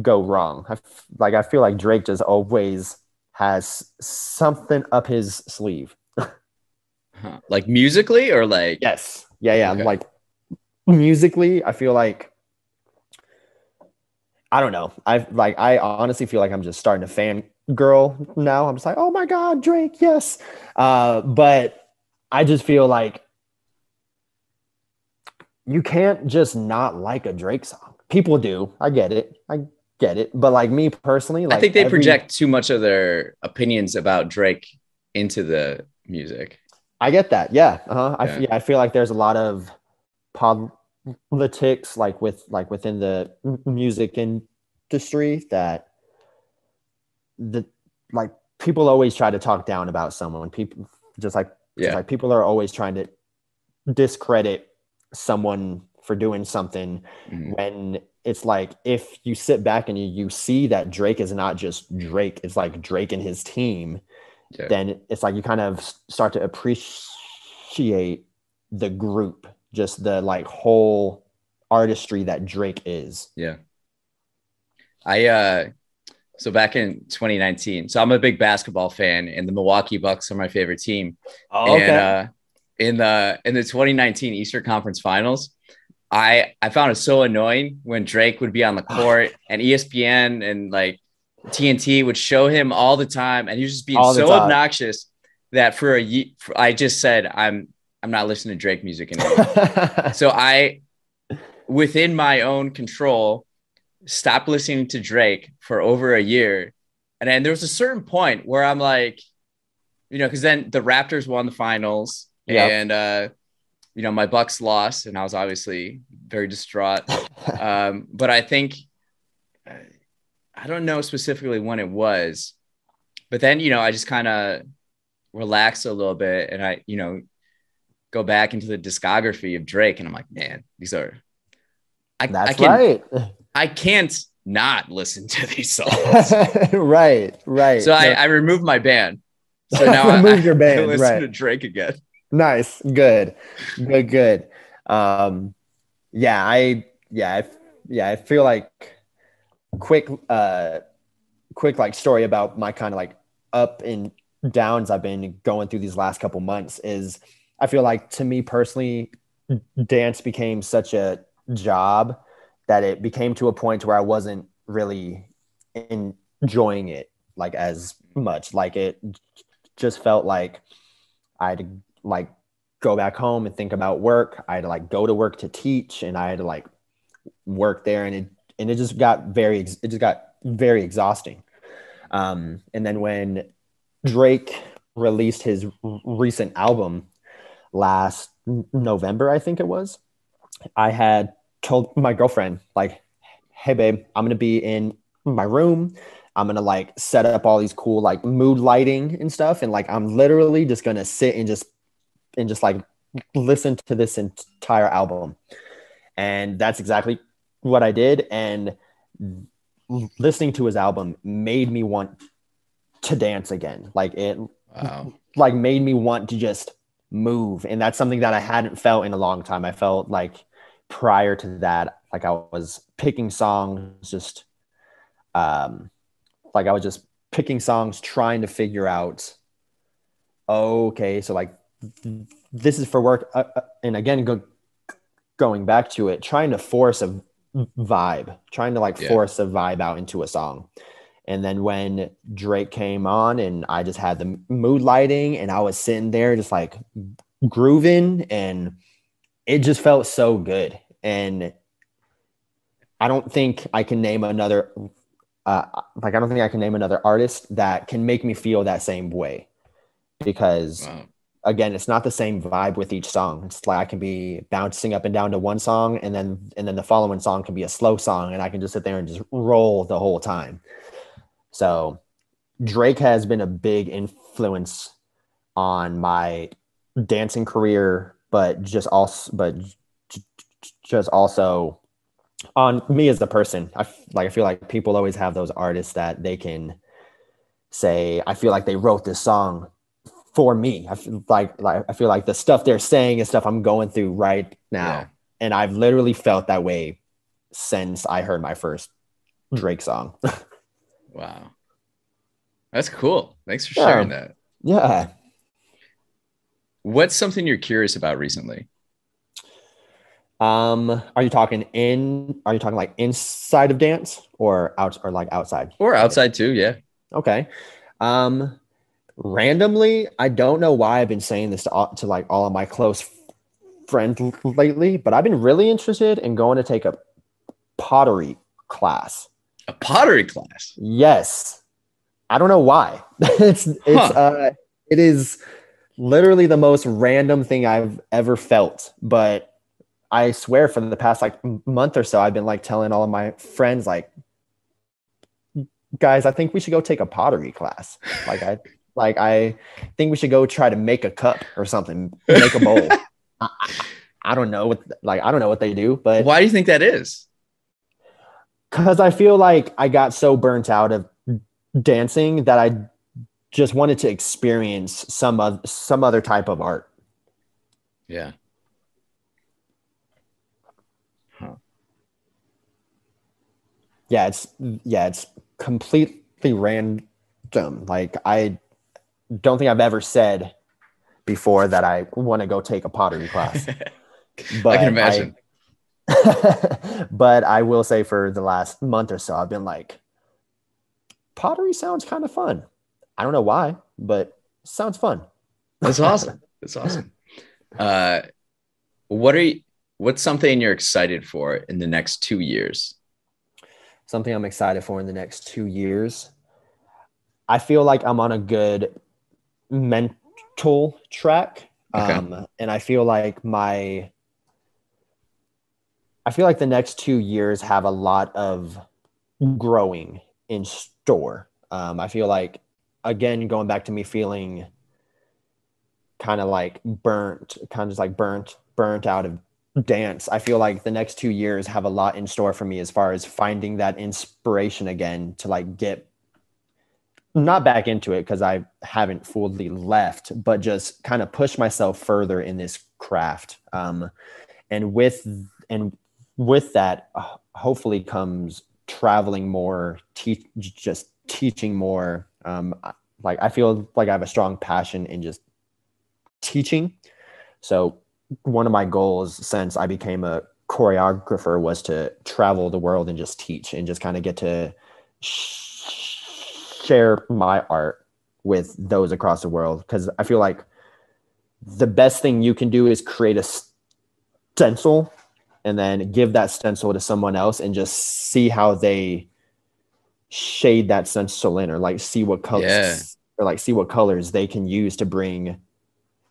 S2: go wrong. I, like i feel like drake just always has something up his sleeve.
S1: Huh. like musically or like
S2: yes. Yeah yeah. Okay. like musically i feel like I don't know. I like I honestly feel like I'm just starting to fan girl now. I'm just like, oh my God, Drake, yes. Uh, but I just feel like you can't just not like a Drake song. People do. I get it. I get it. But like me personally, like
S1: I think they every, project too much of their opinions about Drake into the music.
S2: I get that. Yeah. Uh-huh. Yeah. I, yeah, I feel like there's a lot of pop politics like with like within the music industry that the like people always try to talk down about someone people just like yeah. just like people are always trying to discredit someone for doing something mm-hmm. when it's like if you sit back and you, you see that Drake is not just Drake, it's like Drake and his team, yeah. then it's like you kind of start to appreciate the group just the like whole artistry that Drake is.
S1: Yeah. I uh so back in 2019, so I'm a big basketball fan, and the Milwaukee Bucks are my favorite team. Oh, okay. And uh, in the in the 2019 Eastern Conference Finals, I I found it so annoying when Drake would be on the court and ESPN and like TNT would show him all the time, and he was just being so obnoxious that for a year I just said I'm I'm not listening to Drake music anymore. so I, within my own control, stopped listening to Drake for over a year. And then there was a certain point where I'm like, you know, because then the Raptors won the finals yep. and, uh, you know, my Bucks lost, and I was obviously very distraught. um, but I think, I don't know specifically when it was, but then you know I just kind of relax a little bit and I you know go back into the discography of Drake and I'm like, man, these are
S2: I, That's I can, right.
S1: I can't not listen to these songs.
S2: right, right.
S1: So I, I removed my ban. So now I
S2: remove your band. I
S1: listen
S2: right.
S1: to Drake again.
S2: Nice, good, good, good. Um, yeah, I yeah, I, yeah, I feel like quick, uh, quick like story about my kind of like up and downs I've been going through these last couple months is I feel like to me personally, dance became such a job that it became to a point where I wasn't really enjoying it like as much. Like it just felt like I had to like go back home and think about work. I had to like go to work to teach and I had to like work there and it and it just got very it just got very exhausting. Um, and then when Drake released his recent album last November, I think it was, I had told my girlfriend, like, hey, babe, I'm going to be in my room. I'm going to like set up all these cool like mood lighting and stuff. And like, I'm literally just going to sit and just, and just like listen to this entire album. And that's exactly what I did. And listening to his album made me want to dance again. Like it wow. like made me want to just move. And that's something that I hadn't felt in a long time. I felt like prior to that, like I was picking songs just um like I was just picking songs trying to figure out okay, so like this is for work uh, uh and again go, going back to it, trying to force a vibe, trying to like yeah. force a vibe out into a song. And then when Drake came on and I just had the mood lighting and I was sitting there just like grooving and it just felt so good. And I don't think I can name another, uh, like, I don't think I can name another artist that can make me feel that same way because wow. again it's not the same vibe with each song. It's like i can be bouncing up and down to one song and then and then the following song can be a slow song and i can just sit there and just roll the whole time so drake has been a big influence on my dancing career but just also but just also on me as a person i like i feel like people always have those artists that they can say i feel like they wrote this song for me. I feel like, like I feel like the stuff they're saying is stuff I'm going through right now. Yeah. And I've literally felt that way since I heard my first Drake song.
S1: wow. That's cool. Thanks for yeah. sharing that.
S2: Yeah.
S1: What's something you're curious about recently?
S2: Um, are you talking in are you talking like inside of dance or out or like outside?
S1: Or outside too, yeah.
S2: Okay. Um randomly, I don't know why I've been saying this to, all, to like all of my close friends lately, but I've been really interested in going to take a pottery class.
S1: A pottery class?
S2: Yes. I don't know why. it's it's huh. uh it is literally the most random thing I've ever felt, but I swear for the past like month or so I've been like telling all of my friends like guys, I think we should go take a pottery class. Like I like I think we should go try to make a cup or something, make a bowl. I, I, don't know what like I don't know what they do, but
S1: why do you think that is?
S2: Because I feel like I got so burnt out of dancing that I just wanted to experience some of some other type of art.
S1: Yeah.
S2: Huh. Yeah, it's yeah, it's completely random. Like I don't think I've ever said before that I want to go take a pottery class.
S1: But I can imagine.
S2: I, but I will say for the last month or so, I've been like, pottery sounds kind of fun. I don't know why, but sounds fun.
S1: That's awesome. That's awesome. Uh, what are you, what's something you're excited for in the next two years?
S2: Something I'm excited for in the next two years. I feel like I'm on a good mental track. Okay. Um, and I feel like my, I feel like the next two years have a lot of growing in store. Um, I feel like again, going back to me feeling kind of like burnt, kind of just like burnt, burnt out of dance. I feel like the next two years have a lot in store for me as far as finding that inspiration again to like get not back into it because I haven't fully left, but just kind of push myself further in this craft. Um, and with and with that, uh, hopefully comes traveling more, just teaching more. Um, like I feel like I have a strong passion in just teaching. So one of my goals since I became a choreographer was to travel the world and just teach and just kind of get to sh- share my art with those across the world because I feel like the best thing you can do is create a stencil and then give that stencil to someone else and just see how they shade that stencil in or like see what colors yeah. or like see what colors they can use to bring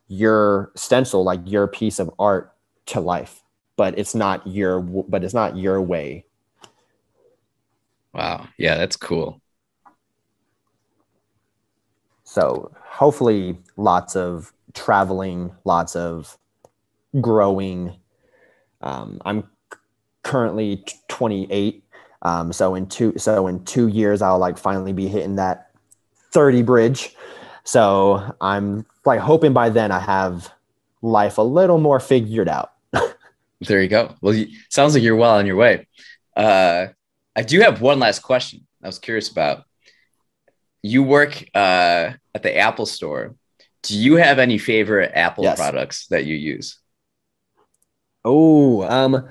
S2: your stencil like your piece of art to life. But it's not your but it's not your way.
S1: Wow. Yeah that's cool.
S2: So hopefully lots of traveling lots of growing um, i'm currently 28 um, so in two so in two years i'll like finally be hitting that 30 bridge so i'm like hoping by then I have life a little more figured out.
S1: there you go. Well, you, sounds like you're well on your way. Uh, I do have one last question. I was curious about. You work uh, at the Apple Store. Do you have any favorite Apple yes. products that you use?
S2: Oh, um,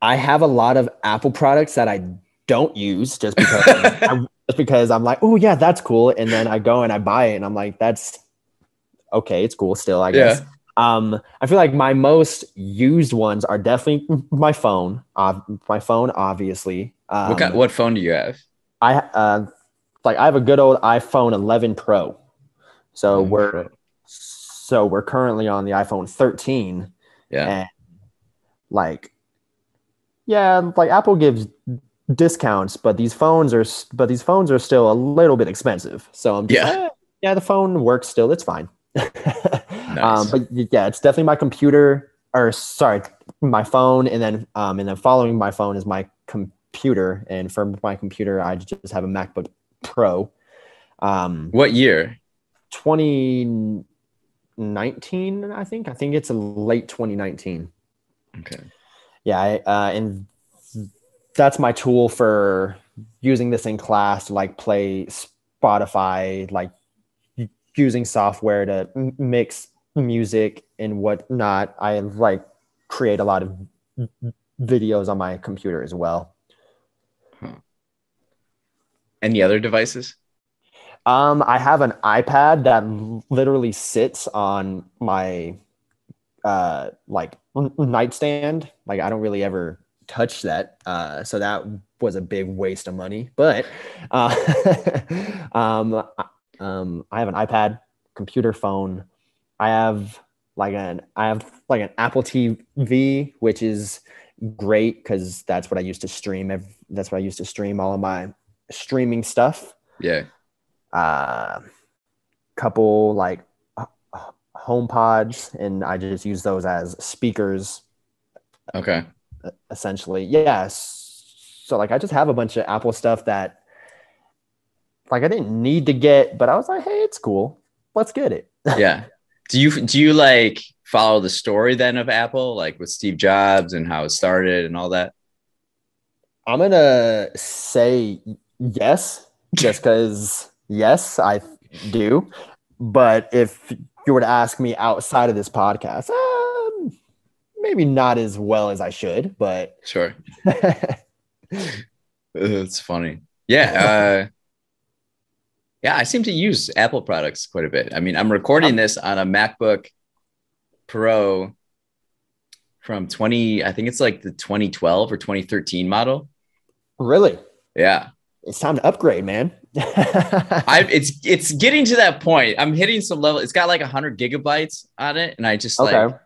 S2: I have a lot of Apple products that I don't use just because I, just because I'm like, oh yeah, that's cool, and then I go and I buy it, and I'm like, that's okay, it's cool still, I guess. Yeah. Um, I feel like my most used ones are definitely my phone. Uh, my phone, obviously.
S1: Um, what kind, what phone do you have?
S2: I uh, like I have a good old iPhone 11 Pro. So we're Pro. so we're currently on the iPhone 13.
S1: Yeah.
S2: Like, yeah, like Apple gives discounts, but these phones are but these phones are still a little bit expensive. So I'm just, yeah, eh, yeah, the phone works still. It's fine. Um, nice. um, but yeah, it's definitely my computer or sorry, my phone, and then um, and then following my phone is my computer. And for my computer, I just have a MacBook Pro.
S1: Um, what year?
S2: 2019, I think. I think it's a late 2019.
S1: Okay.
S2: Yeah, I, uh, and that's my tool for using this in class to like play Spotify, like using software to mix music and whatnot. I like create a lot of videos on my computer as well.
S1: Huh. Any other devices?
S2: Um, I have an iPad that literally sits on my uh like nightstand. Like I don't really ever touch that. Uh, so that was a big waste of money. But uh, um, um, I have an iPad, computer, phone. I have like an I have like an Apple TV, which is great because that's what I used to stream. That's what I used to stream all of my streaming stuff.
S1: Yeah.
S2: Uh, couple like HomePods, and I just use those as speakers.
S1: Okay.
S2: Essentially, yes. So like I just have a bunch of Apple stuff that like I didn't need to get, but I was like, hey, it's cool. Let's get it.
S1: yeah. Do you do you like follow the story then of Apple, like with Steve Jobs and how it started and all that?
S2: I'm gonna say yes, just because yes, I do. But if you were to ask me outside of this podcast, um, maybe not as well as I should, but
S1: sure. it's funny. Yeah. Uh, yeah, I seem to use Apple products quite a bit. I mean, I'm recording this on a MacBook Pro from 20, I think it's like the 2012 or 2013 model.
S2: Really?
S1: Yeah.
S2: It's time to upgrade, man.
S1: I it's it's getting to that point. I'm hitting some level. It's got like 100 gigabytes on it, and I just okay. like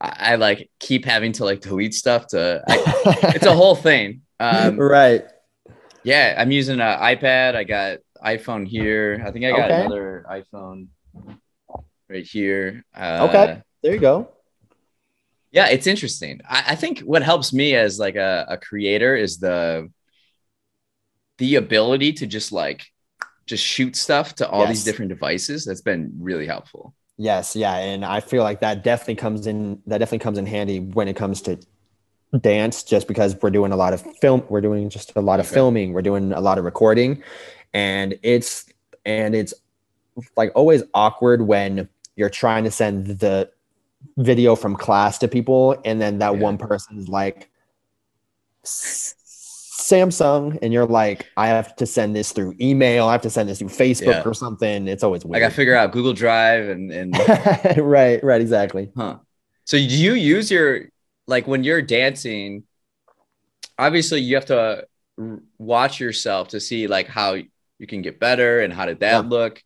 S1: I, I, like keep having to like delete stuff to. I, it's a whole thing.
S2: Um, right
S1: yeah, I'm using an iPad. I got iPhone here. I think I got
S2: Okay.
S1: another iPhone right here. Uh,
S2: Okay. There you go.
S1: Yeah, it's interesting. I, I think what helps me as like a, a creator is the the ability to just like just shoot stuff to all these different devices. That's been really helpful.
S2: Yes, yeah, and I feel like that definitely comes in. That definitely comes in handy when it comes to dance, just because we're doing a lot of film. We're doing just a lot of
S1: Okay.
S2: filming. We're doing a lot of recording, and it's and it's like always awkward when you're trying to send the video from class to people, and then that
S1: Yeah.
S2: one person is like "S- Samsung, and you're like, I have to send this through email. I have to send this through Facebook
S1: Yeah.
S2: or something. It's always
S1: I got to figure out Google Drive and and
S2: right, right, exactly.
S1: Huh. So do you use your like when you're dancing? Obviously, you have to watch yourself to see like how you can get better and how did that
S2: Yeah.
S1: look.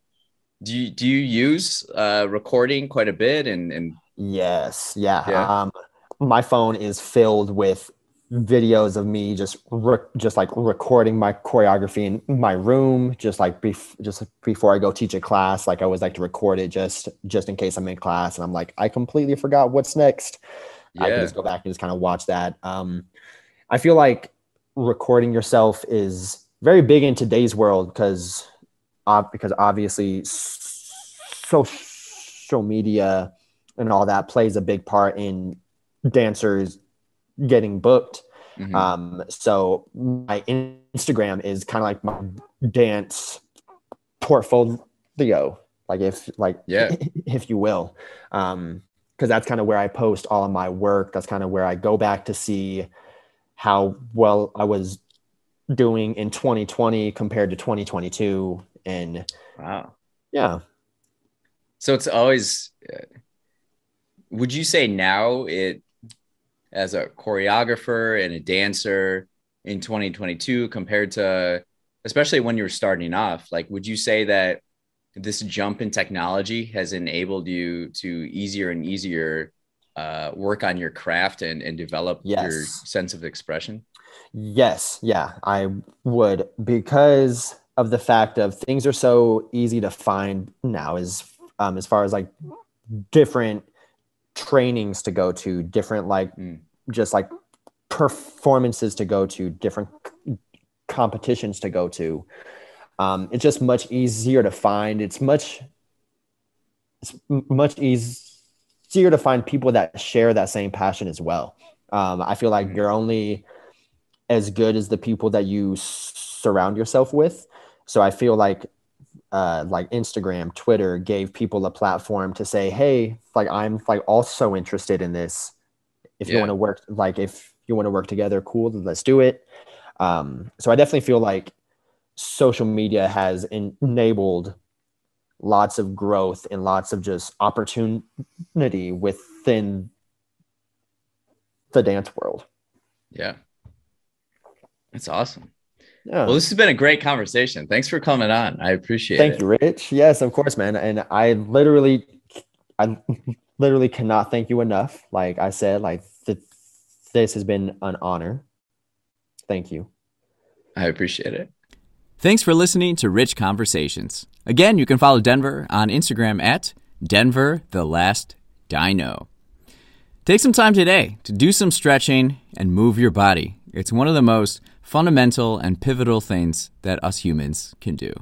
S1: Do you do you use uh, recording quite a bit and and
S2: Yes, yeah.
S1: Yeah.
S2: Um, my phone is filled with videos of me just re- just like recording my choreography in my room, just like bef- just before I go teach a class. Like I always like to record it just just in case I'm in class and I'm like I completely forgot what's next. I can just go back and just kind of watch that. Um, I feel like recording yourself is very big in today's world because uh, because obviously social media and all that plays a big part in dancers getting booked.
S1: Mhm.
S2: Um, so my Instagram is kind of like my dance portfolio, like if like
S1: Yeah.
S2: if you will. Um, because that's kind of where I post all of my work. That's kind of where I go back to see how well I was doing in 2020 compared to 2022. And
S1: wow.
S2: yeah,
S1: So it's always. uh, Would you say now it, as a choreographer and a dancer in 2022 compared to, especially when you were starting off, like would you say that this jump in technology has enabled you to easier and easier uh, work on your craft and, and develop your sense of expression?
S2: Yes, yeah, I would. Because of the fact of things are so easy to find now as um as far as like different trainings to go to, different like
S1: Mm.
S2: just like performances to go to, different c- competitions to go to. Um, it's just much easier to find. It's much it's much easier to find people that share that same passion as well. Um, I feel like
S1: Mhm.
S2: you're only as good as the people that you s- surround yourself with. So I feel like uh, like Instagram, Twitter gave people a platform to say, "Hey, like I'm like also interested in this. If you want to work, like if you want to work together, cool, let's do it." Um, so I definitely feel like social media has en- enabled lots of growth and lots of just opportunity within the dance world.
S1: Yeah. That's awesome.
S2: Yeah.
S1: Well, this has been a great conversation. Thanks for coming on. I appreciate
S2: Thank
S1: it.
S2: Thank you, Rich. Yes, of course, man. And I literally, I literally cannot thank you enough. Like I said, like th- this has been an honor. Thank you.
S1: I appreciate it.
S3: Thanks for listening to Rich Conversations. Again, you can follow Denver on Instagram at Denver the Last Dino. Take some time today to do some stretching and move your body. It's one of the most fundamental and pivotal things that us humans can do.